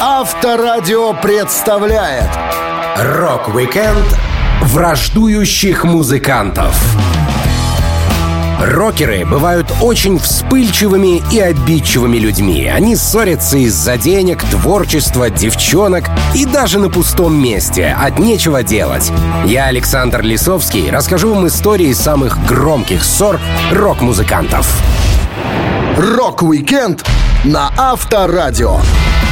Авторадио представляет Rock-Weekend враждующих музыкантов. Рокеры бывают очень вспыльчивыми и обидчивыми людьми. Они ссорятся из-за денег, творчества, девчонок и даже на пустом месте. От нечего делать. Я, Александр Лисовский, расскажу вам истории самых громких ссор рок-музыкантов. Rock-Weekend на Авторадио.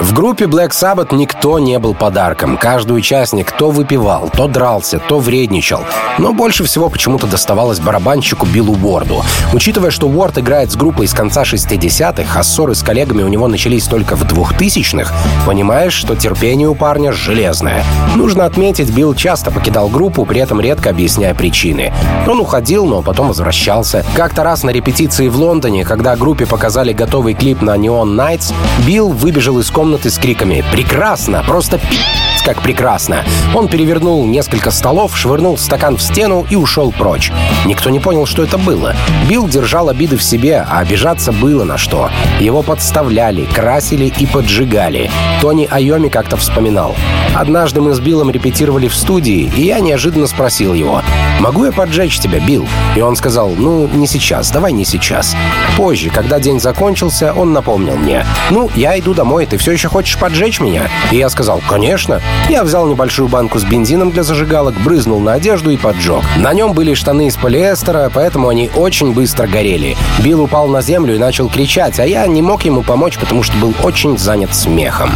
В группе Black Sabbath никто не был подарком. Каждый участник то выпивал, то дрался, то вредничал. Но больше всего почему-то доставалось барабанщику Биллу Уорду. Учитывая, что Уорд играет с группой с конца 60-х, а ссоры с коллегами у него начались только в 2000-х, понимаешь, что терпение у парня железное. Нужно отметить, Билл часто покидал группу, при этом редко объясняя причины. Он уходил, но потом возвращался. Как-то раз на репетиции в Лондоне, когда группе показали готовый клип на Neon Nights, Билл выбежал из комнаты комнаты с криками «Прекрасно! Просто пи*** как прекрасно. Он перевернул несколько столов, швырнул стакан в стену и ушел прочь. Никто не понял, что это было. Билл держал обиды в себе, а обижаться было на что. Его подставляли, красили и поджигали. Тони Айоми как-то вспоминал. «Однажды мы с Биллом репетировали в студии, и я неожиданно спросил его, «Могу я поджечь тебя, Билл?» И он сказал, «Ну, не сейчас, давай не сейчас». Позже, когда день закончился, он напомнил мне, «Ну, я иду домой, ты все еще хочешь поджечь меня?» И я сказал, «Конечно». Я взял небольшую банку с бензином для зажигалок, брызнул на одежду и поджег. На нем были штаны из полиэстера, поэтому они очень быстро горели. Билл упал на землю и начал кричать, а я не мог ему помочь, потому что был очень занят смехом.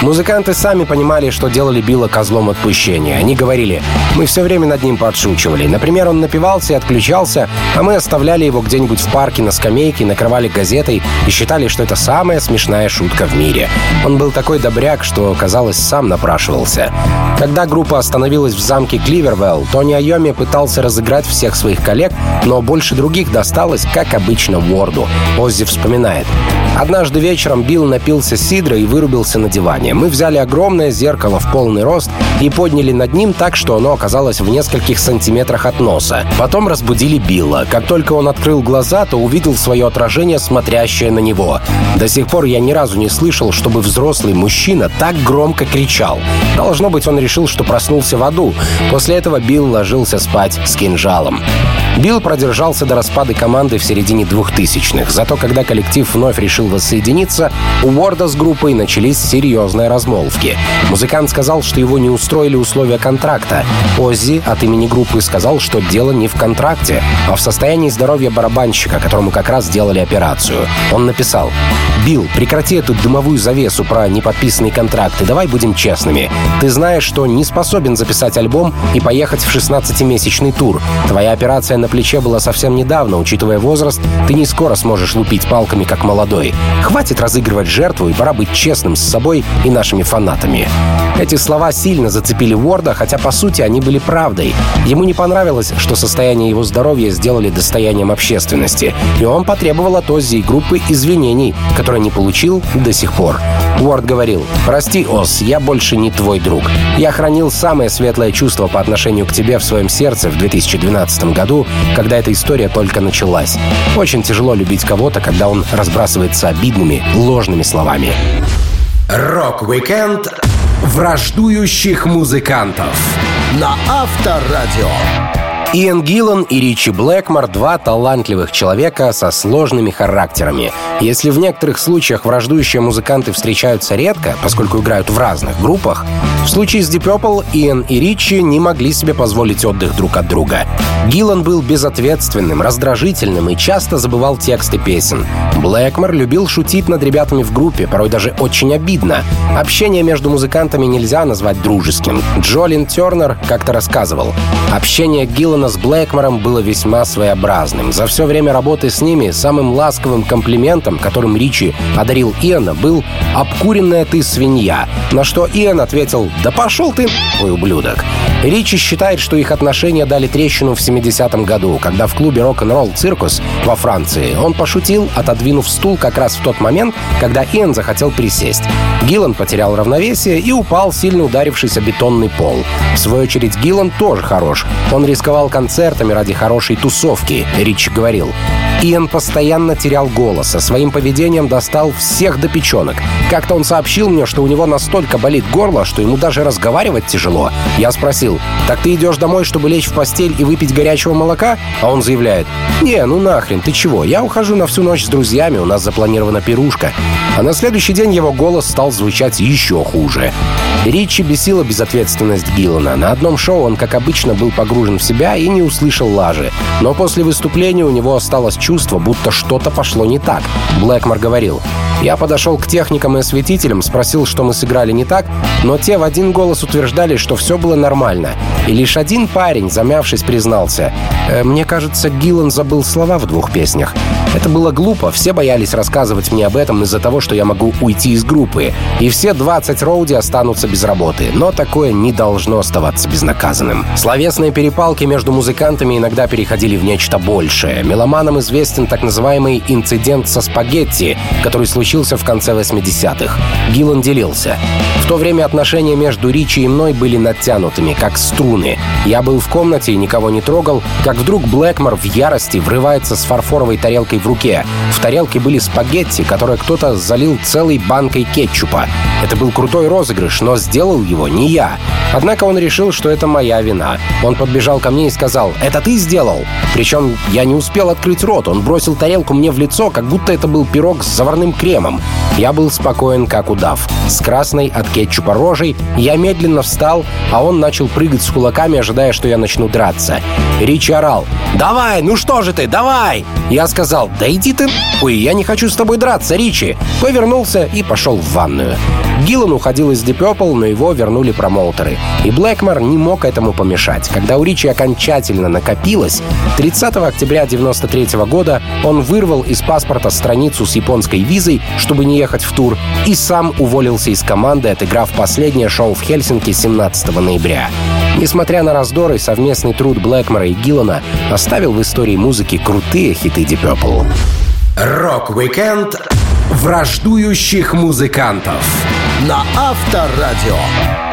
Музыканты сами понимали, что делали Билла козлом отпущения. Они говорили, мы все время над ним подшучивали. Например, он напивался и отключался, а мы оставляли его где-нибудь в парке на скамейке, накрывали газетой и считали, что это самая смешная шутка в мире. Он был такой добряк, что, казалось, сам напрашивался. Когда группа остановилась в замке Кливервелл, Тони Айоми пытался разыграть всех своих коллег, но больше других досталось, как обычно, Уорду. Оззи вспоминает. Однажды вечером Билл напился сидра и вырубился на диване. Мы взяли огромное зеркало в полный рост и подняли над ним так, что оно оказалось в нескольких сантиметрах от носа. Потом разбудили Билла. Как только он открыл глаза, то увидел свое отражение, смотрящее на него. До сих пор я ни разу не слышал, чтобы взрослый мужчина так громко кричал. Должно быть, он решил, что проснулся в аду. После этого Билл ложился спать с кинжалом. Билл продержался до распада команды в середине 2000-х. Зато когда коллектив вновь решил воссоединиться, у Уорда с группой начались серьезные размолвки. Музыкант сказал, что его не устроили условия контракта. Оззи от имени группы сказал, что дело не в контракте, а в состоянии здоровья барабанщика, которому как раз сделали операцию. Он написал «Билл, прекрати эту дымовую завесу про неподписанные контракты, давай будем честными. Ты знаешь, что не способен записать альбом и поехать в 16-месячный тур. Твоя операция на плече была совсем недавно, учитывая возраст, ты не скоро сможешь лупить палками, как молодой. Хватит разыгрывать жертву, и пора быть честным с собой и нашими фанатами. Эти слова сильно зацепили Уорда, хотя по сути они были правдой. Ему не понравилось, что состояние его здоровья сделали достоянием общественности, и он потребовал от Оззи и группы извинений, которые не получил до сих пор. Уорд говорил, «Прости, Оз, я больше не твой друг. Я хранил самое светлое чувство по отношению к тебе в своем сердце в 2012 году, когда эта история только началась. Очень тяжело любить кого-то, когда он разбрасывается обидными, ложными словами. Rock-Weekend враждующих музыкантов на Авторадио. Иэн Гиллан и Ричи Блэкмор — два талантливых человека со сложными характерами. Если в некоторых случаях враждующие музыканты встречаются редко, поскольку играют в разных группах, в случае с Deep Purple Иэн и Ричи не могли себе позволить отдых друг от друга. Гиллан был безответственным, раздражительным и часто забывал тексты песен. Блэкмор любил шутить над ребятами в группе, порой даже очень обидно. Общение между музыкантами нельзя назвать дружеским. Джолин Тернер как-то рассказывал. Общение Гиллана с Блэкмором было весьма своеобразным. За все время работы с ними самым ласковым комплиментом, которым Ричи одарил Иэна, был «обкуренная ты свинья», на что Иэн ответил «Да пошел ты, ты ублюдок». Ричи считает, что их отношения дали трещину в 70-м году, когда в клубе «Rock'n'Roll Circus» во Франции он пошутил, отодвинув стул как раз в тот момент, когда Иэн захотел присесть. Гиллан потерял равновесие и упал, сильно ударившись о бетонный пол. В свою очередь, Гиллан тоже хорош. Он рисковал концертами ради хорошей тусовки, Ричи говорил. Иэн постоянно терял голос, а своим поведением достал всех до печенок. Как-то он сообщил мне, что у него настолько болит горло, что ему даже разговаривать тяжело. Я спросил, так ты идешь домой, чтобы лечь в постель и выпить горячего молока? А он заявляет, не, ну нахрен, ты чего? Я ухожу на всю ночь с друзьями, у нас запланирована пирушка. А на следующий день его голос стал звучать еще хуже. Ричи бесила безответственность Гиллана. На одном шоу он, как обычно, был погружен в себя и не услышал лажи. Но после выступления у него осталось чувство, будто что-то пошло не так. Блэкмор говорил, я подошел к техникам и осветителям, спросил, что мы сыграли не так, но те в один голос утверждали, что все было нормально. И лишь один парень, замявшись, признался. «Э, «Мне кажется, Гиллан забыл слова в двух песнях. Это было глупо, все боялись рассказывать мне об этом из-за того, что я могу уйти из группы. И все 20 роуди останутся без работы. Но такое не должно оставаться безнаказанным». Словесные перепалки между музыкантами иногда переходили в нечто большее. Меломанам известен так называемый «инцидент со спагетти», который случился в конце 80-х. Гиллан делился. В то время отношения между Ричи и мной были натянутыми, как струны. Я был в комнате и никого не трогал, как вдруг Блэкмор в ярости врывается с фарфоровой тарелкой в руке. В тарелке были спагетти, которые кто-то залил целой банкой кетчупа. Это был крутой розыгрыш, но сделал его не я. Однако он решил, что это моя вина. Он подбежал ко мне и сказал «Это ты сделал?» Причем я не успел открыть рот. Он бросил тарелку мне в лицо, как будто это был пирог с заварным кремом. Я был спокоен, как удав. С красной от кетчупа рожей я медленно встал, а он начал прыгать с кулаками, ожидая, что я начну драться. Ричи орал «Давай, ну что же ты, давай!» Я сказал «Да иди ты Ой, я не хочу с тобой драться, Ричи!» Повернулся и пошел в ванную. Гиллан уходил из Deep Purple, но его вернули промоутеры. И Блэкмор не мог этому помешать. Когда у Ричи окончательно накопилось, 30 октября 93 года он вырвал из паспорта страницу с японской визой, чтобы не ехать в тур, и сам уволился из команды, отыграв последнее шоу в Хельсинки 17 ноября. Несмотря на раздоры, совместный труд Блэкмора и Гиллана оставил в истории музыки крутые хиты Deep Purple. Рок-викенд враждующих музыкантов на Авторадио.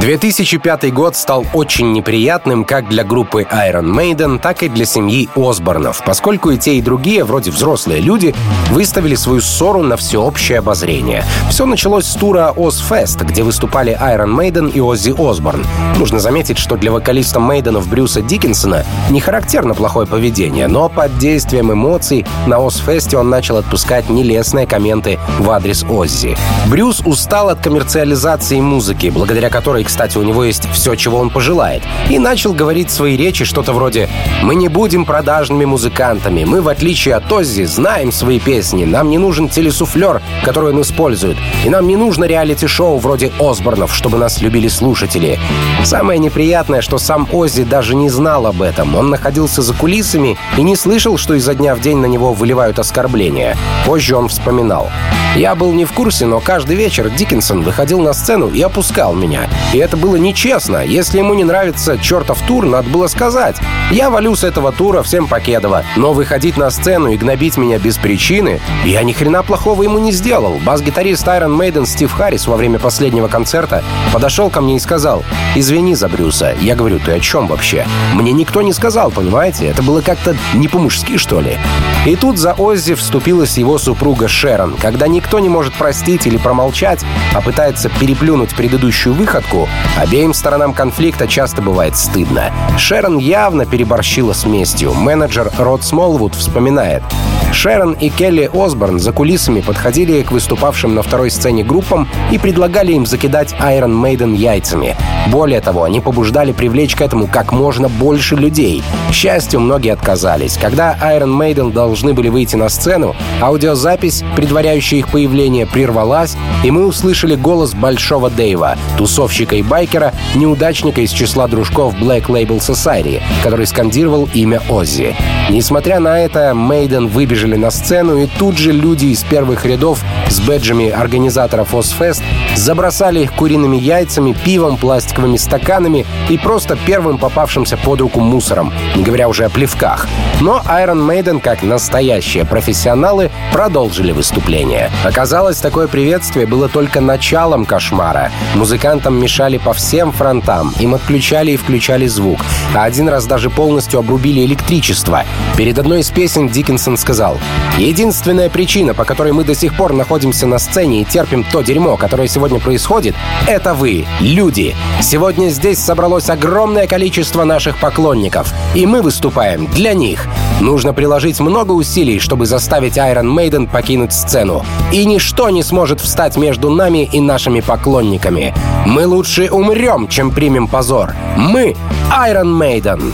2005 год стал очень неприятным как для группы Iron Maiden, так и для семьи Осборнов, поскольку и те, и другие, вроде взрослые люди, выставили свою ссору на всеобщее обозрение. Все началось с тура Ozfest, где выступали Iron Maiden и Оззи Осборн. Нужно заметить, что для вокалиста Мейденов Брюса Диккенсона не характерно плохое поведение, но под действием эмоций на Ozfest он начал отпускать нелестные комменты в адрес Оззи. Брюс устал от коммерциализации музыки, благодаря которой и, кстати, у него есть все, чего он пожелает. И начал говорить свои речи что-то вроде «Мы не будем продажными музыкантами. Мы, в отличие от Оззи, знаем свои песни. Нам не нужен телесуфлер, который он использует. И нам не нужно реалити-шоу вроде Осборнов, чтобы нас любили слушатели». Самое неприятное, что сам Оззи даже не знал об этом. Он находился за кулисами и не слышал, что изо дня в день на него выливают оскорбления. Позже он вспоминал. «Я был не в курсе, но каждый вечер Диккенсон выходил на сцену и опускал меня. И это было нечестно. Если ему не нравится чертов тур, надо было сказать. Я валю с этого тура всем покедово. Но выходить на сцену и гнобить меня без причины, я ни хрена плохого ему не сделал. Бас-гитарист Iron Maiden Стив Харрис во время последнего концерта подошел ко мне и сказал, «Извини за Брюса». Я говорю, «Ты о чем вообще?» Мне никто не сказал, понимаете? Это было как-то не по-мужски, что ли. И тут за Оззи вступилась его супруга Шерон. Когда никто не может простить или промолчать, а пытается переплюнуть предыдущую выходку, Обеим сторонам конфликта часто бывает стыдно. Шерон явно переборщила с местью. Менеджер Род Смолвуд вспоминает. Шерон и Келли Осборн за кулисами подходили к выступавшим на второй сцене группам и предлагали им закидать Iron Maiden яйцами. Более того, они побуждали привлечь к этому как можно больше людей. К счастью, многие отказались. Когда Iron Maiden должны были выйти на сцену, аудиозапись, предваряющая их появление, прервалась, и мы услышали голос Большого Дэйва, тусовщика гонщика и байкера, неудачника из числа дружков Black Label Society, который скандировал имя Оззи. Несмотря на это, Мейден выбежали на сцену, и тут же люди из первых рядов с бэджами организаторов Озфест забросали их куриными яйцами, пивом, пластиковыми стаканами и просто первым попавшимся под руку мусором, не говоря уже о плевках. Но Iron Maiden, как настоящие профессионалы, продолжили выступление. Оказалось, такое приветствие было только началом кошмара. Музыкантам мешали по всем фронтам, им отключали и включали звук, а один раз даже полностью обрубили электричество. Перед одной из песен Диккенсон сказал, «Единственная причина, по которой мы до сих пор находимся на сцене и терпим то дерьмо, которое сегодня происходит, это вы, люди. Сегодня здесь собралось огромное количество наших поклонников, и мы выступаем для них. Нужно приложить много усилий, чтобы заставить Iron Maiden покинуть сцену. И ничто не сможет встать между нами и нашими поклонниками. Мы лучше умрем, чем примем позор. Мы Iron Maiden.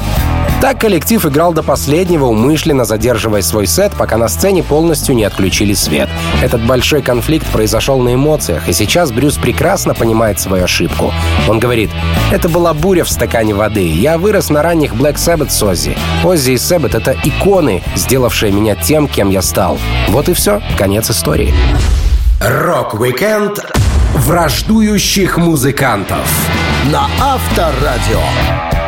Так коллектив играл до последнего, умышленно задерживая свой сет, пока на сцене полностью не отключили свет. Этот большой конфликт произошел на эмоциях, и сейчас Брюс прекрасно понимает свою ошибку. Он говорит, «Это была буря в стакане воды. Я вырос на ранних Black Sabbath с Оззи. Оззи и Сэббет — это иконы, сделавшие меня тем, кем я стал. Вот и все. Конец истории». Рок-викенд враждующих музыкантов на Авторадио.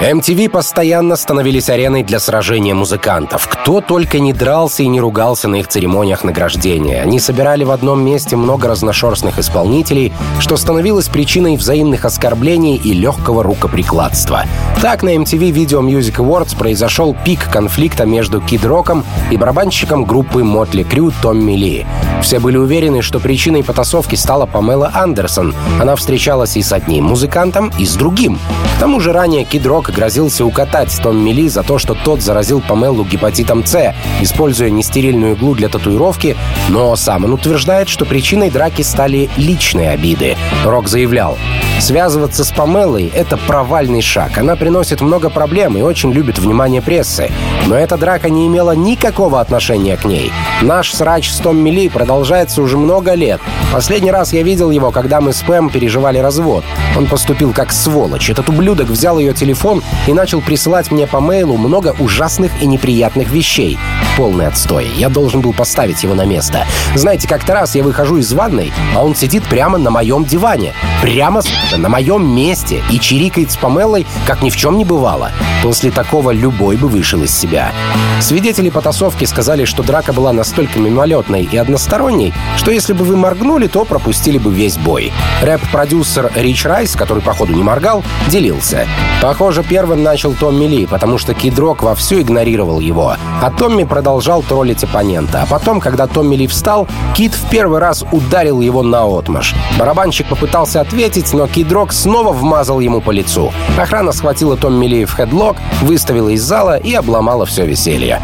MTV постоянно становились ареной для сражения музыкантов. Кто только не дрался и не ругался на их церемониях награждения. Они собирали в одном месте много разношерстных исполнителей, что становилось причиной взаимных оскорблений и легкого рукоприкладства. Так на MTV Video Music Awards произошел пик конфликта между Кид Роком и барабанщиком группы Motley Crue Томми Ли. Все были уверены, что причиной потасовки стала Памела Андерсон. Она встречалась и с одним музыкантом, и с другим. К тому же ранее Кид Рок грозился укатать Томми Ли за то, что тот заразил Памелу гепатитом С, используя нестерильную иглу для татуировки, но сам он утверждает, что причиной драки стали личные обиды. Рок заявлял, Связываться с Памелой — это провальный шаг. Она приносит много проблем и очень любит внимание прессы. Но эта драка не имела никакого отношения к ней. Наш срач с Том Милли продолжается уже много лет. Последний раз я видел его, когда мы с Пэм переживали развод. Он поступил как сволочь. Этот ублюдок взял ее телефон и начал присылать мне по мейлу много ужасных и неприятных вещей. Полный отстой. Я должен был поставить его на место. Знаете, как-то раз я выхожу из ванной, а он сидит прямо на моем диване. Прямо на моем месте и чирикает с Памелой, как ни в чем не бывало. После такого любой бы вышел из себя. Свидетели потасовки сказали, что драка была настолько мимолетной и односторонней, что если бы вы моргнули, то пропустили бы весь бой. Рэп-продюсер Рич Райс, который, походу, не моргал, делился. Похоже, первым начал Томми Ли, потому что Кид Рок вовсю игнорировал его. А Томми продолжал троллить оппонента. А потом, когда Томми Ли встал, Кид в первый раз ударил его на отмаш. Барабанщик попытался ответить, но Кид Рок снова вмазал ему по лицу. Охрана схватила Томми Ли в хедлок, выставила из зала и обломала все веселье.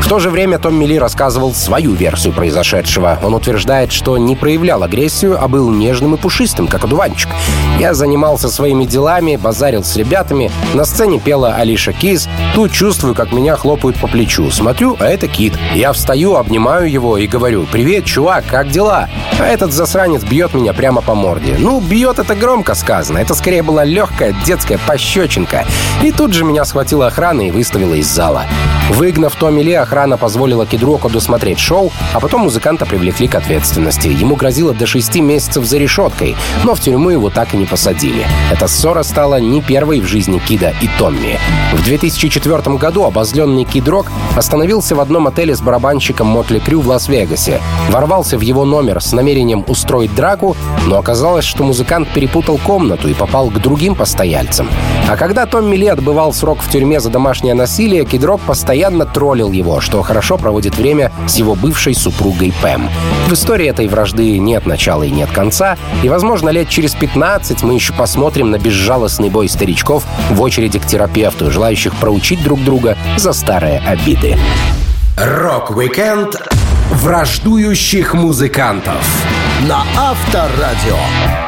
В то же время Том Милли рассказывал свою версию произошедшего. Он утверждает, что не проявлял агрессию, а был нежным и пушистым, как одуванчик. Я занимался своими делами, базарил с ребятами. На сцене пела Алиша Киз. Тут чувствую, как меня хлопают по плечу. Смотрю, а это Кит. Я встаю, обнимаю его и говорю, «Привет, чувак, как дела?» А этот засранец бьет меня прямо по морде. Ну, бьет это громко сказано. Это скорее была легкая детская пощечинка. И тут же меня схватила охрана и выставила из зала. Выгнав Томми Ли, охрана позволила Кедроку досмотреть шоу, а потом музыканта привлекли к ответственности. Ему грозило до шести месяцев за решеткой, но в тюрьму его так и не посадили. Эта ссора стала не первой в жизни Кида и Томми. В 2004 году обозленный Кид Рок остановился в одном отеле с барабанщиком Мотли Крю в Лас-Вегасе, ворвался в его номер с намерением устроить драку, но оказалось, что музыкант перепутал комнату и попал к другим постояльцам. А когда Томми Ли отбывал срок в тюрьме за домашнее насилие, Кид Рок постоянно постоянно троллил его, что хорошо проводит время с его бывшей супругой Пэм. В истории этой вражды нет начала и нет конца, и, возможно, лет через 15 мы еще посмотрим на безжалостный бой старичков в очереди к терапевту, желающих проучить друг друга за старые обиды. Рок-викенд враждующих музыкантов на Авторадио.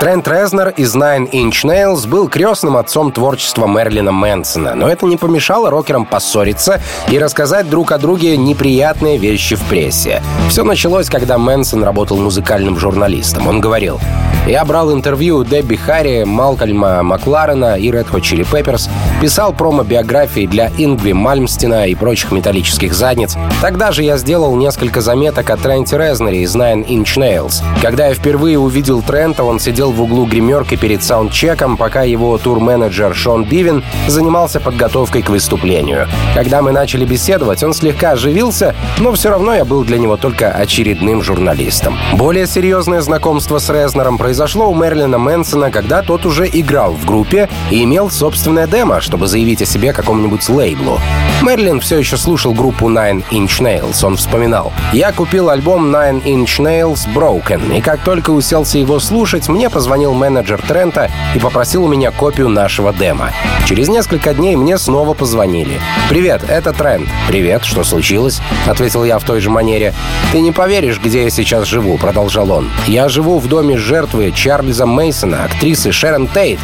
Трент Резнер из Nine Inch Nails был крестным отцом творчества Мерлина Мэнсона, но это не помешало рокерам поссориться и рассказать друг о друге неприятные вещи в прессе. Все началось, когда Мэнсон работал музыкальным журналистом. Он говорил, Я брал интервью у Дебби Харри, Малкольма Макларена и Red Hot Chili Peppers, писал промо-биографии для Ингви Мальмстина и прочих металлических задниц. Тогда же я сделал несколько заметок о Тренте Резнере из Nine Inch Nails. Когда я впервые увидел Трента, он сидел в углу гримерки перед саундчеком, пока его тур-менеджер Шон Бивин занимался подготовкой к выступлению. Когда мы начали беседовать, он слегка оживился, но все равно я был для него только очередным журналистом. Более серьезное знакомство с Резнером произошло у Мерлина Мэнсона, когда тот уже играл в группе и имел собственное демо, чтобы заявить о себе какому-нибудь лейблу. Мерлин все еще слушал группу Nine Inch Nails. Он вспоминал. «Я купил альбом Nine Inch Nails Broken, и как только уселся его слушать, мне позвонил менеджер Трента и попросил у меня копию нашего демо. Через несколько дней мне снова позвонили. «Привет, это Трент». «Привет, что случилось?» — ответил я в той же манере. «Ты не поверишь, где я сейчас живу», — продолжал он. «Я живу в доме жертвы Чарльза Мейсона, актрисы Шерон Тейт.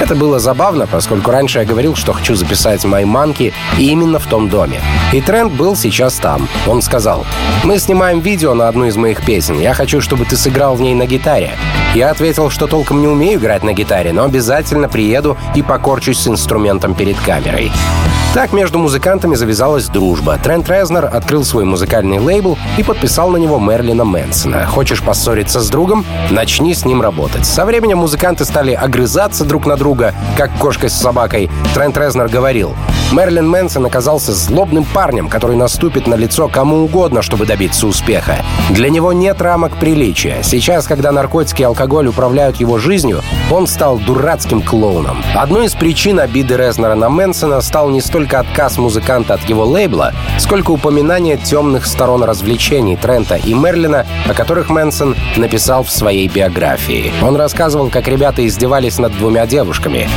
Это было забавно, поскольку раньше я говорил, что хочу записать мои манки именно в том доме. И Трент был сейчас там. Он сказал, «Мы снимаем видео на одну из моих песен. Я хочу, чтобы ты сыграл в ней на гитаре». Я ответил, что толком не умею играть на гитаре, но обязательно приеду и покорчусь с инструментом перед камерой. Так между музыкантами завязалась дружба. Трент Резнер открыл свой музыкальный лейбл и подписал на него Мерлина Мэнсона. Хочешь поссориться с другом? Начни с ним работать. Со временем музыканты стали огрызаться друг на друга, как кошка с собакой. Трент Резнер говорил, Мерлин Мэнсон оказался злобным парнем, который наступит на лицо кому угодно, чтобы добиться успеха. Для него нет рамок приличия. Сейчас, когда наркотики и алкоголь управляют его жизнью, он стал дурацким клоуном. Одной из причин обиды Резнера на Мэнсона стал не столько отказ музыканта от его лейбла, сколько упоминание темных сторон развлечений Трента и Мерлина, о которых Мэнсон написал в своей биографии. Он рассказывал, как ребята издевались над двумя девушками.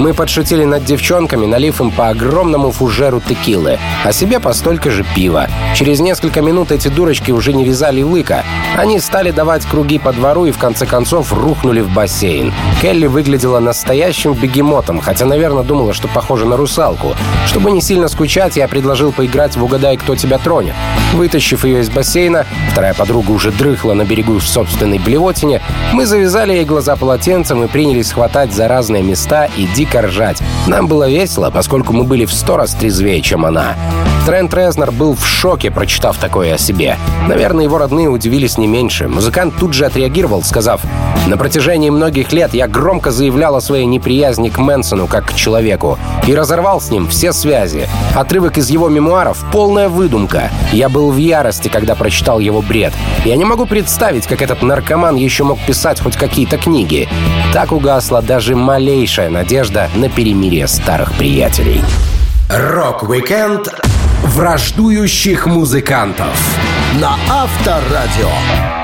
Мы подшутили над девчонками, налив им по огромному фужеру текилы, а себе по столько же пива. Через несколько минут эти дурочки уже не вязали лыка. Они стали давать круги по двору и в конце концов рухнули в бассейн. Келли выглядела настоящим бегемотом, хотя, наверное, думала, что похожа на русалку. Чтобы не сильно скучать, я предложил поиграть в «Угадай, кто тебя тронет». Вытащив ее из бассейна, вторая подруга уже дрыхла на берегу в собственной блевотине, мы завязали ей глаза полотенцем и принялись хватать за разные места и дико ржать. Нам было весело, поскольку мы были в сто раз трезвее, чем она. Трент Резнер был в шоке, прочитав такое о себе. Наверное, его родные удивились не меньше. Музыкант тут же отреагировал, сказав, «На протяжении многих лет я громко заявлял о своей неприязни к Мэнсону как к человеку и разорвал с ним все связи. Отрывок из его мемуаров — полная выдумка. Я был в ярости, когда прочитал его бред. Я не могу представить, как этот наркоман еще мог писать хоть какие-то книги. Так угасла даже малейшая надежда на перемирие старых приятелей. Рок-викенд враждующих музыкантов на Авторадио.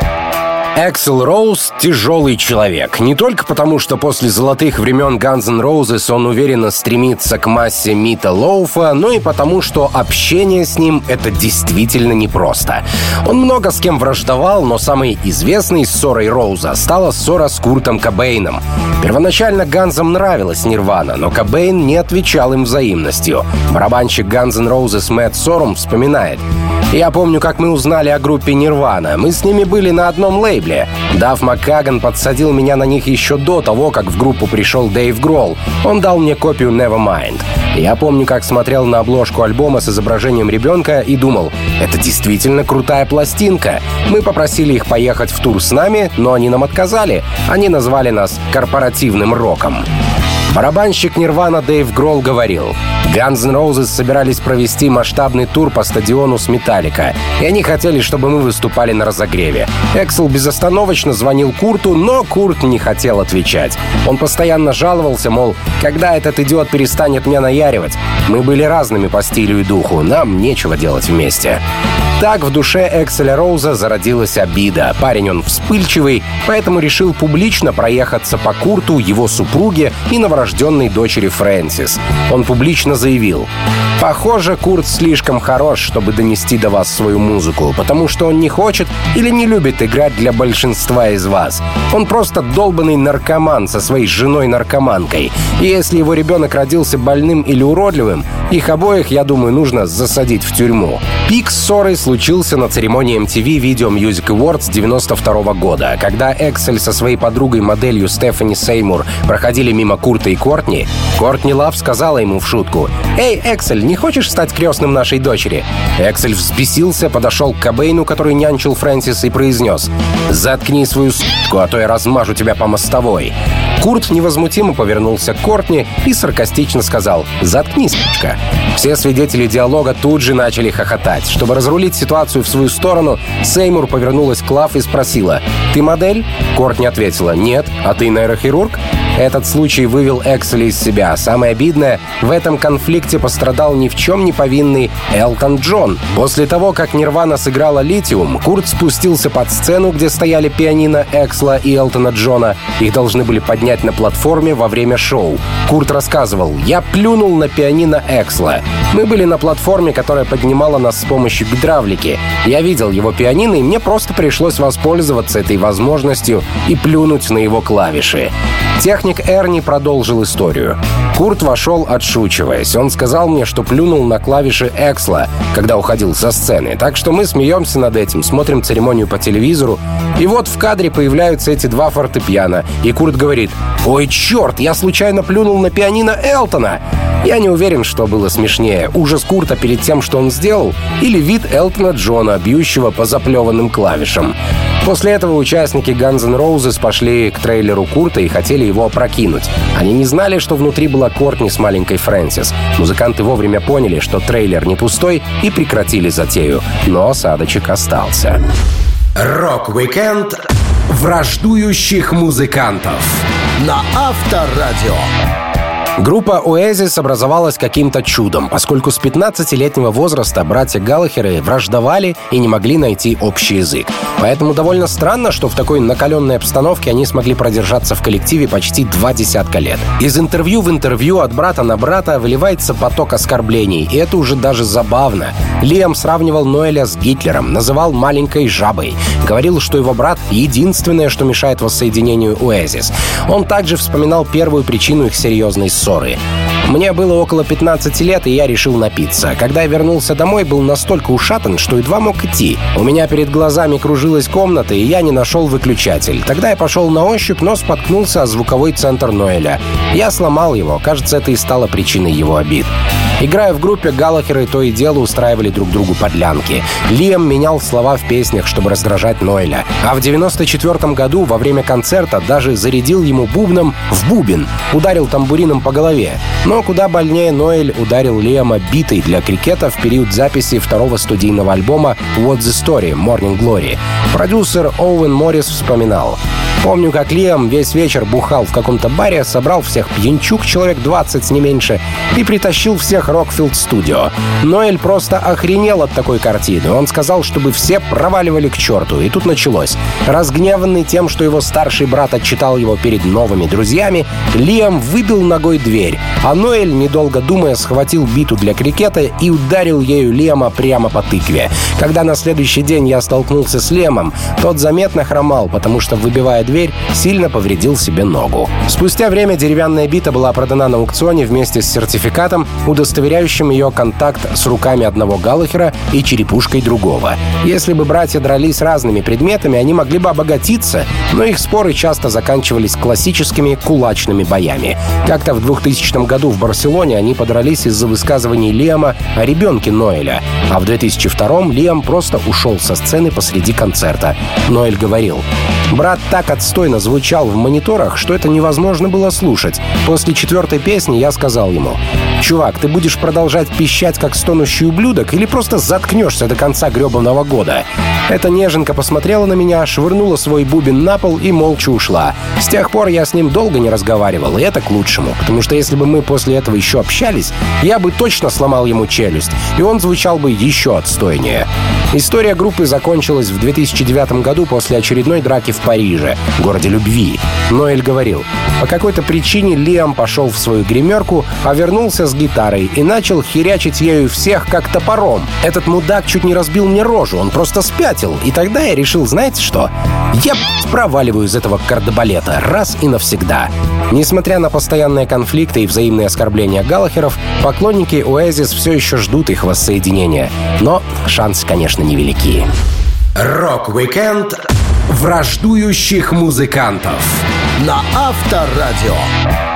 Эксел Роуз — тяжелый человек. Не только потому, что после золотых времен Guns N' Roses он уверенно стремится к массе Мита Лоуфа, но и потому, что общение с ним — это действительно непросто. Он много с кем враждовал, но самой известной ссорой Роуза стала ссора с Куртом Кобейном. Первоначально Ганзам нравилась Нирвана, но Кобейн не отвечал им взаимностью. Барабанщик Guns N' Roses Мэтт Сорум вспоминает. «Я помню, как мы узнали о группе Нирвана. Мы с ними были на одном лейбле. Дав Маккаган подсадил меня на них еще до того, как в группу пришел Дэйв Гролл. Он дал мне копию Nevermind. Я помню, как смотрел на обложку альбома с изображением ребенка и думал, это действительно крутая пластинка. Мы попросили их поехать в тур с нами, но они нам отказали. Они назвали нас корпоративным роком. Барабанщик Нирвана Дэйв Гролл говорил, Guns N' Roses собирались провести масштабный тур по стадиону с Металлика, и они хотели, чтобы мы выступали на разогреве. Эксел безостановочно звонил Курту, но Курт не хотел отвечать. Он постоянно жаловался, мол, когда этот идиот перестанет меня наяривать? Мы были разными по стилю и духу, нам нечего делать вместе. Так в душе Экселя Роуза зародилась обида. Парень он вспыльчивый, поэтому решил публично проехаться по Курту, его супруге и новорожденной дочери Фрэнсис. Он публично заявил, «Похоже, Курт слишком хорош, чтобы донести до вас свою музыку, потому что он не хочет или не любит играть для большинства из вас. Он просто долбанный наркоман со своей женой-наркоманкой. И если его ребенок родился больным или уродливым, их обоих, я думаю, нужно засадить в тюрьму». Пик ссоры с случился на церемонии MTV Video Music Awards 92 года, когда Эксель со своей подругой-моделью Стефани Сеймур проходили мимо Курта и Кортни. Кортни Лав сказала ему в шутку «Эй, Эксель, не хочешь стать крестным нашей дочери?» Эксель взбесился, подошел к Кобейну, который нянчил Фрэнсис, и произнес «Заткни свою с***ку, а то я размажу тебя по мостовой». Курт невозмутимо повернулся к Кортни и саркастично сказал «Заткнись, п***ка». Все свидетели диалога тут же начали хохотать. Чтобы разрулить ситуацию в свою сторону, Сеймур повернулась к Лав и спросила «Ты модель?» Кортни ответила «Нет, а ты нейрохирург?» Этот случай вывел Экселя из себя. Самое обидное, в этом конфликте пострадал ни в чем не повинный Элтон Джон. После того, как Нирвана сыграла «Литиум», Курт спустился под сцену, где стояли пианино Эксла и Элтона Джона. Их должны были поднять на платформе во время шоу. Курт рассказывал, «Я плюнул на пианино Эксла. Мы были на платформе, которая поднимала нас с помощью гидравлики. Я видел его пианино, и мне просто пришлось воспользоваться этой возможностью и плюнуть на его клавиши. Техник Эрни продолжил историю. Курт вошел, отшучиваясь. Он сказал мне, что плюнул на клавиши Эксла, когда уходил со сцены. Так что мы смеемся над этим, смотрим церемонию по телевизору. И вот в кадре появляются эти два фортепиано. И Курт говорит, «Ой, черт, я случайно плюнул на пианино Элтона!» Я не уверен, что было смешнее. Ужас Курта перед тем, что он сделал, или вид Элтона Джона, бьющего по заплеванным клавишам. После этого участники Guns N' Roses пошли к трейлеру Курта и хотели его опрокинуть. Они не знали, что внутри была Кортни с маленькой Фрэнсис. Музыканты вовремя поняли, что трейлер не пустой, и прекратили затею. Но осадочек остался. Рок-викенд враждующих музыкантов на Авторадио. Группа Oasis образовалась каким-то чудом, поскольку с 15-летнего возраста братья Галлахеры враждовали и не могли найти общий язык. Поэтому довольно странно, что в такой накаленной обстановке они смогли продержаться в коллективе почти два десятка лет. Из интервью в интервью от брата на брата выливается поток оскорблений, и это уже даже забавно. Лиам сравнивал Ноэля с Гитлером, называл маленькой жабой, говорил, что его брат — единственное, что мешает воссоединению Oasis. Он также вспоминал первую причину их серьезной ссоры ссоры. Мне было около 15 лет, и я решил напиться. Когда я вернулся домой, был настолько ушатан, что едва мог идти. У меня перед глазами кружилась комната, и я не нашел выключатель. Тогда я пошел на ощупь, но споткнулся о звуковой центр Ноэля. Я сломал его. Кажется, это и стало причиной его обид. Играя в группе, Галлахеры то и дело устраивали друг другу подлянки. Лиам менял слова в песнях, чтобы раздражать Ноэля. А в 94 году во время концерта даже зарядил ему бубном в бубен, ударил тамбурином по голове. Но куда больнее Ноэль ударил Лиама битой для крикета в период записи второго студийного альбома «What's the Story» Morning Glory. Продюсер Оуэн Моррис вспоминал. Помню, как Лиам весь вечер бухал в каком-то баре, собрал всех пьянчук, человек 20, не меньше, и притащил всех Рокфилд Студио. Ноэль просто охренел от такой картины. Он сказал, чтобы все проваливали к черту. И тут началось. Разгневанный тем, что его старший брат отчитал его перед новыми друзьями, Лиам выбил ногой дверь, а Ноэль, недолго думая, схватил биту для крикета и ударил ею Лиама прямо по тыкве. Когда на следующий день я столкнулся с Лемом, тот заметно хромал, потому что, выбивая дверь, сильно повредил себе ногу. Спустя время деревянная бита была продана на аукционе вместе с сертификатом, удостоверяющим ее контакт с руками одного Галлахера и черепушкой другого. Если бы братья дрались разными предметами, они могли бы обогатиться, но их споры часто заканчивались классическими кулачными боями. Как-то в 2000 году в Барселоне они подрались из-за высказываний Лиама о ребенке Ноэля, а в 2002 Лиам просто ушел со сцены посреди концерта. Ноэль говорил, Брат так отстойно звучал в мониторах, что это невозможно было слушать. После четвертой песни я сказал ему, «Чувак, ты будешь продолжать пищать, как стонущий ублюдок, или просто заткнешься до конца гребаного года?» Эта неженка посмотрела на меня, швырнула свой бубен на пол и молча ушла. С тех пор я с ним долго не разговаривал, и это к лучшему, потому что если бы мы после этого еще общались, я бы точно сломал ему челюсть, и он звучал бы еще отстойнее. История группы закончилась в 2009 году после очередной драки в Париже, городе любви. Ноэль говорил, по какой-то причине Лиам пошел в свою гримерку, а вернулся с гитарой и начал херячить ею всех как топором. Этот мудак чуть не разбил мне рожу, он просто спятил. И тогда я решил, знаете что? Я проваливаю из этого кардебалета раз и навсегда. Несмотря на постоянные конфликты и взаимные оскорбления Галлахеров, поклонники Oasis все еще ждут их воссоединения. Но шансы, конечно, невелики. Рок-викенд враждующих музыкантов на Авторадио.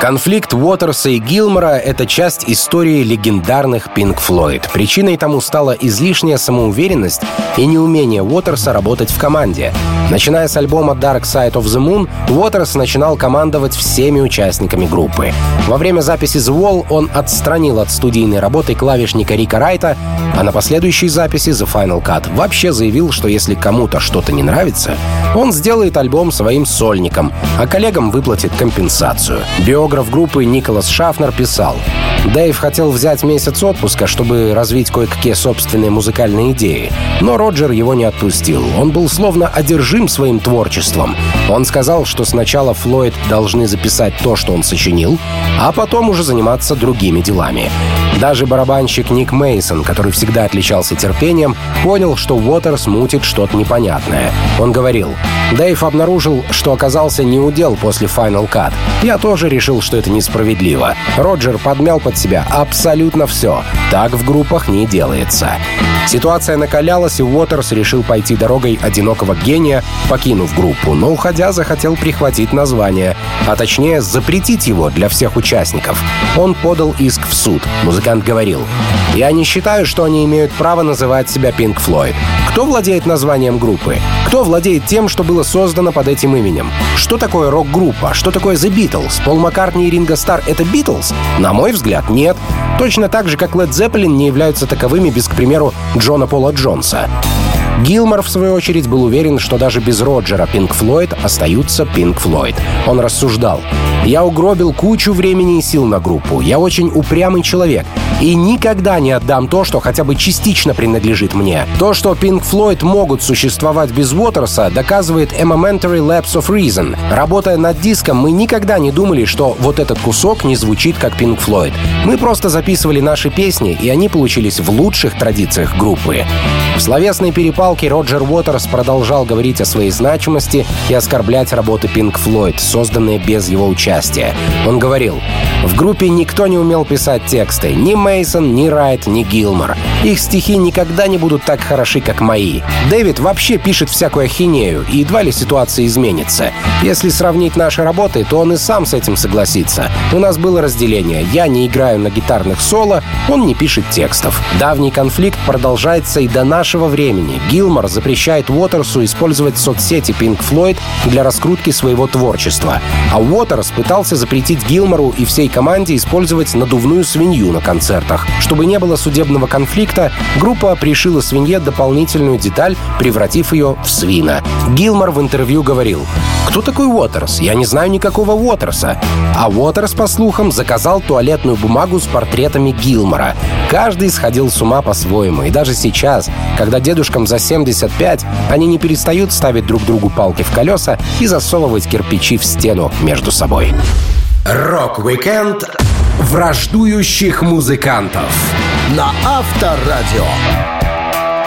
Конфликт Уотерса и Гилмора — это часть истории легендарных Pink Floyd. Причиной тому стала излишняя самоуверенность и неумение Уотерса работать в команде. Начиная с альбома Dark Side of the Moon, Уотерс начинал командовать всеми участниками группы. Во время записи The Wall он отстранил от студийной работы клавишника Рика Райта, а на последующей записи The Final Cut вообще заявил, что если кому-то что-то не нравится, он сделает альбом своим сольником, а коллегам выплатит компенсацию. Биограф группы Николас Шафнер писал, Дэйв хотел взять месяц отпуска, чтобы развить кое-какие собственные музыкальные идеи. Но Роджер его не отпустил. Он был словно одержим своим творчеством. Он сказал, что сначала Флойд должны записать то, что он сочинил, а потом уже заниматься другими делами. Даже барабанщик Ник Мейсон, который всегда отличался терпением, понял, что Уотерс мутит что-то непонятное. Он говорил, Дэйв обнаружил, что оказался неудел после Final Cut. Я тоже решил, что это несправедливо. Роджер подмял под себя абсолютно все. Так в группах не делается. Ситуация накалялась, и Уотерс решил пойти дорогой одинокого гения, покинув группу, но, уходя, захотел прихватить название, а точнее запретить его для всех участников. Он подал иск в суд. Музыкант говорил, «Я не считаю, что они имеют право называть себя Pink Floyd. Кто владеет названием группы? Кто владеет тем, что было создано под этим именем? Что такое рок-группа? Что такое The Beatles? Пол Маккартни и Ринго Стар — это Beatles? На мой взгляд, нет. Точно так же, как Led Zeppelin не являются таковыми без, к примеру, Джона Пола Джонса. Гилмор, в свою очередь, был уверен, что даже без Роджера Пинк Флойд остаются Пинк Флойд. Он рассуждал. «Я угробил кучу времени и сил на группу. Я очень упрямый человек. И никогда не отдам то, что хотя бы частично принадлежит мне. То, что Pink Floyd могут существовать без Уотерса, доказывает A Momentary Lapse of Reason. Работая над диском, мы никогда не думали, что вот этот кусок не звучит как Pink Floyd. Мы просто записывали наши песни, и они получились в лучших традициях группы. В словесной перепалке Роджер Уотерс продолжал говорить о своей значимости и оскорблять работы Pink Floyd, созданные без его участия. Он говорил, «В группе никто не умел писать тексты, ни Мейсон, ни Райт, ни Гилмор. Их стихи никогда не будут так хороши, как мои. Дэвид вообще пишет всякую ахинею, и едва ли ситуация изменится. Если сравнить наши работы, то он и сам с этим согласится. У нас было разделение. Я не играю на гитарных соло, он не пишет текстов. Давний конфликт продолжается и до нашего времени. Гилмор запрещает Уотерсу использовать соцсети Pink Floyd для раскрутки своего творчества. А Уотерс пытался запретить Гилмору и всей команде использовать надувную свинью на концерт концертах. Чтобы не было судебного конфликта, группа пришила свинье дополнительную деталь, превратив ее в свина. Гилмор в интервью говорил, «Кто такой Уотерс? Я не знаю никакого Уотерса». А Уотерс, по слухам, заказал туалетную бумагу с портретами Гилмора. Каждый сходил с ума по-своему. И даже сейчас, когда дедушкам за 75, они не перестают ставить друг другу палки в колеса и засовывать кирпичи в стену между собой. Рок-викенд враждующих музыкантов на Авторадио.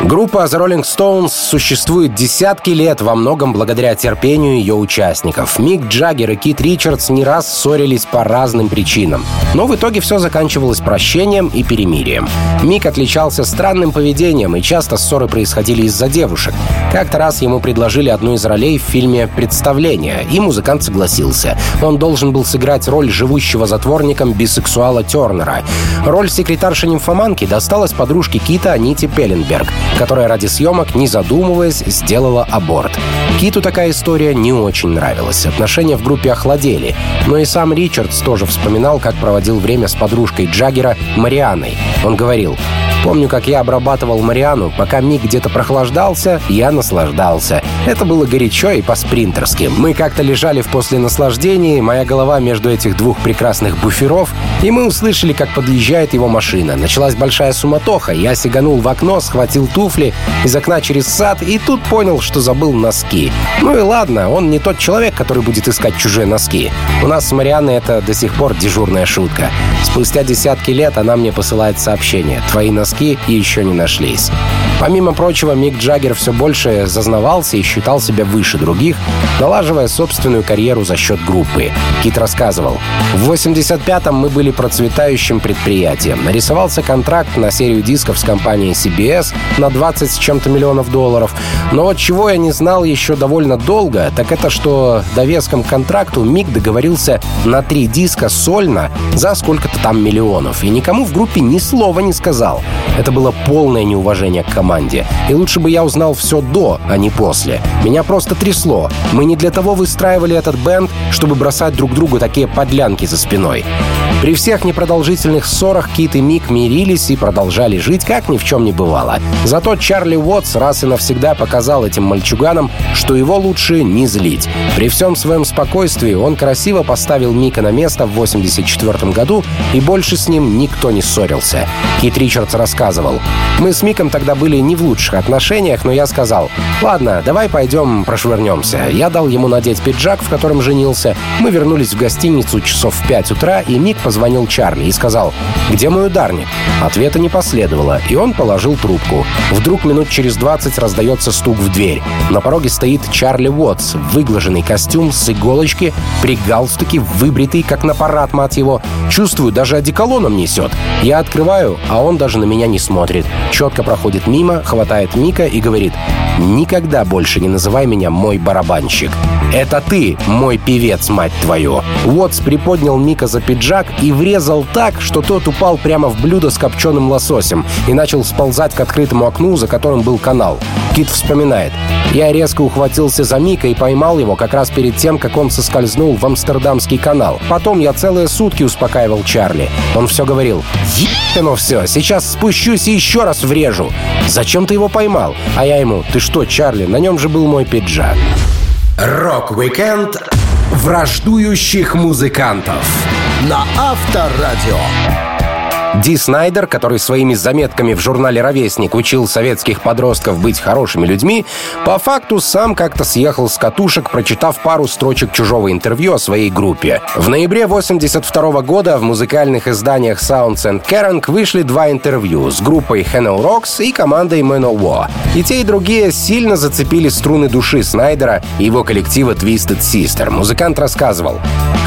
Группа The Rolling Stones существует десятки лет, во многом благодаря терпению ее участников. Мик Джаггер и Кит Ричардс не раз ссорились по разным причинам. Но в итоге все заканчивалось прощением и перемирием. Мик отличался странным поведением, и часто ссоры происходили из-за девушек. Как-то раз ему предложили одну из ролей в фильме «Представление», и музыкант согласился. Он должен был сыграть роль живущего затворником бисексуала Тернера. Роль секретарши-нимфоманки досталась подружке Кита Аните Пелленберг которая ради съемок, не задумываясь, сделала аборт. Киту такая история не очень нравилась. Отношения в группе охладели. Но и сам Ричардс тоже вспоминал, как проводил время с подружкой Джаггера Марианой. Он говорил, Помню, как я обрабатывал Мариану, пока Мик где-то прохлаждался, я наслаждался. Это было горячо и по-спринтерски. Мы как-то лежали в посленаслаждении, моя голова между этих двух прекрасных буферов, и мы услышали, как подъезжает его машина. Началась большая суматоха, я сиганул в окно, схватил туфли из окна через сад, и тут понял, что забыл носки. Ну и ладно, он не тот человек, который будет искать чужие носки. У нас с Марианой это до сих пор дежурная шутка. Спустя десятки лет она мне посылает сообщение. Твои носки доски еще не нашлись. Помимо прочего, Мик Джаггер все больше зазнавался и считал себя выше других, налаживая собственную карьеру за счет группы. Кит рассказывал, «В 85-м мы были процветающим предприятием. Нарисовался контракт на серию дисков с компанией CBS на 20 с чем-то миллионов долларов. Но вот чего я не знал еще довольно долго, так это что довеском к контракту Мик договорился на три диска сольно за сколько-то там миллионов. И никому в группе ни слова не сказал. Это было полное неуважение к команде. И лучше бы я узнал все до, а не после. Меня просто трясло. Мы не для того выстраивали этот бенд, чтобы бросать друг другу такие подлянки за спиной. При всех непродолжительных ссорах Кит и Мик мирились и продолжали жить, как ни в чем не бывало. Зато Чарли Уотс раз и навсегда показал этим мальчуганам, что его лучше не злить. При всем своем спокойствии он красиво поставил Мика на место в 84 году, и больше с ним никто не ссорился. Кит Ричардс рассказывал. «Мы с Миком тогда были не в лучших отношениях, но я сказал, ладно, давай пойдем прошвырнемся. Я дал ему надеть пиджак, в котором женился. Мы вернулись в гостиницу часов в 5 утра, и Мик позвонил Чарли и сказал, где мой ударник? Ответа не последовало, и он положил трубку. Вдруг минут через 20 раздается стук в дверь. На пороге стоит Чарли Уотс, выглаженный костюм с иголочки, при галстуке, выбритый, как на парад, мать его. Чувствую, даже одеколоном несет. Я открываю, а он даже на меня не смотрит. Четко проходит мимо, хватает Мика и говорит «Никогда больше не называй меня мой барабанщик. Это ты, мой певец, мать твою». Уотс приподнял Мика за пиджак и врезал так, что тот упал прямо в блюдо с копченым лососем и начал сползать к открытому окну, за которым был канал. Кит вспоминает. Я резко ухватился за Мика и поймал его как раз перед тем, как он соскользнул в Амстердамский канал. Потом я целые сутки успокаивал Чарли. Он все говорил. «Ебано все, сейчас спущусь и еще раз врежу». Зачем ты его поймал? А я ему, ты что, Чарли, на нем же был мой пиджак. Рок-викенд враждующих музыкантов на Авторадио. Ди Снайдер, который своими заметками в журнале «Ровесник» учил советских подростков быть хорошими людьми, по факту сам как-то съехал с катушек, прочитав пару строчек чужого интервью о своей группе. В ноябре 82 года в музыкальных изданиях Sounds and Kerrang вышли два интервью с группой Hello Rocks и командой Manowar. И те, и другие сильно зацепили струны души Снайдера и его коллектива Twisted Sister. Музыкант рассказывал.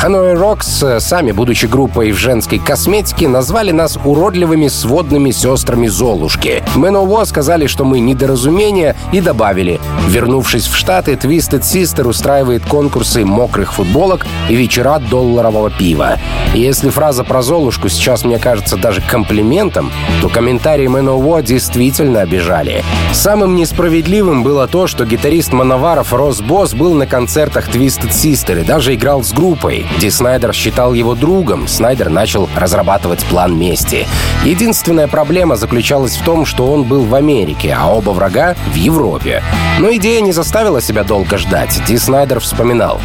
Hanoi Rocks, сами будучи группой в женской косметике, назвали нас уродливыми сводными сестрами Золушки. Мэново сказали, что мы недоразумение, и добавили. Вернувшись в Штаты, Twisted Sister устраивает конкурсы мокрых футболок и вечера долларового пива. И если фраза про Золушку сейчас мне кажется даже комплиментом, то комментарии Мэново действительно обижали. Самым несправедливым было то, что гитарист Мановаров Рос Босс был на концертах Twisted Sister и даже играл с группой. Ди Снайдер считал его другом. Снайдер начал разрабатывать план мести. Единственная проблема заключалась в том, что он был в Америке, а оба врага — в Европе. Но идея не заставила себя долго ждать. Ди Снайдер вспоминал.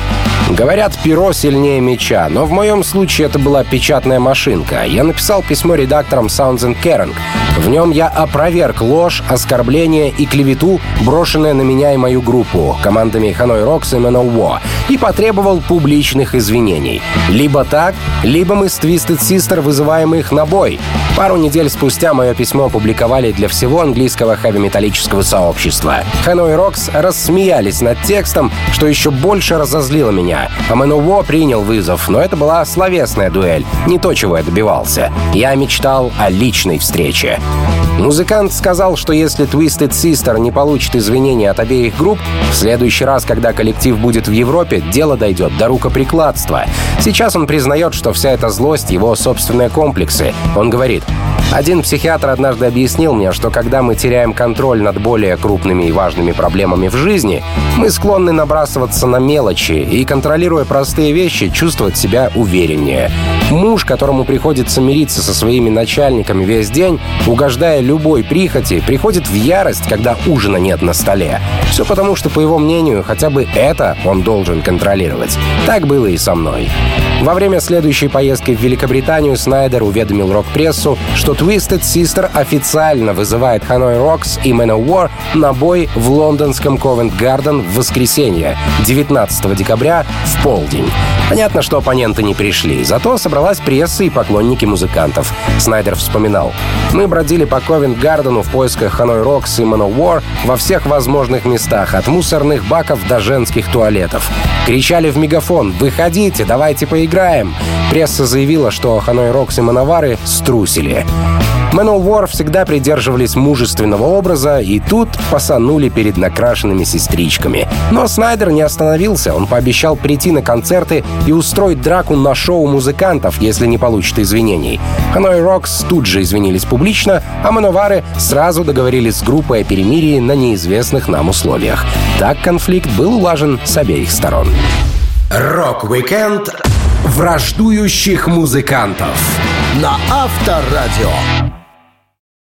Говорят, перо сильнее меча, но в моем случае это была печатная машинка. Я написал письмо редакторам Sounds and Caring. В нем я опроверг ложь, оскорбление и клевету, брошенные на меня и мою группу, командами Hanoi Rocks и Manowar, и потребовал публичных извинений. Либо так, либо мы с Twisted Sister вызываем их на бой. Пару недель спустя мое письмо опубликовали для всего английского хэви-металлического сообщества. Hanoi Rocks рассмеялись над текстом, что еще больше разозлило меня. А Manowar принял вызов, но это была словесная дуэль, не то, чего я добивался. Я мечтал о личной встрече. Музыкант сказал, что если Twisted Sister не получит извинения от обеих групп, в следующий раз, когда коллектив будет в Европе, дело дойдет до рукоприкладства. Сейчас он признает, что вся эта злость — его собственные комплексы. Он говорит, один психиатр однажды объяснил мне, что когда мы теряем контроль над более крупными и важными проблемами в жизни, мы склонны набрасываться на мелочи и, контролируя простые вещи, чувствовать себя увереннее. Муж, которому приходится мириться со своими начальниками весь день, угождая любой прихоти, приходит в ярость, когда ужина нет на столе. Все потому, что, по его мнению, хотя бы это он должен контролировать. Так было и со мной. Во время следующей поездки в Великобританию Снайдер уведомил рок-прессу, что Twisted Sister официально вызывает Hanoi Rocks и Manowar на бой в лондонском Garden в воскресенье, 19 декабря в полдень. Понятно, что оппоненты не пришли, зато собралась пресса и поклонники музыкантов. Снайдер вспоминал. «Мы бродили по Ковент-Гардену в поисках Hanoi Rocks и Manowar во всех возможных местах, от мусорных баков до женских туалетов. Кричали в мегафон «Выходите, давайте поиграем!» Пресса заявила, что Hanoi Rocks и Мановары струсили. Manowar всегда придерживались мужественного образа и тут посанули перед накрашенными сестричками. Но Снайдер не остановился. Он пообещал прийти на концерты и устроить драку на шоу музыкантов, если не получит извинений. Hanoi Rocks тут же извинились публично, а Мановары сразу договорились с группой о перемирии на неизвестных нам условиях. Так конфликт был улажен с обеих сторон. Рок-викенд враждующих музыкантов на Авторадио.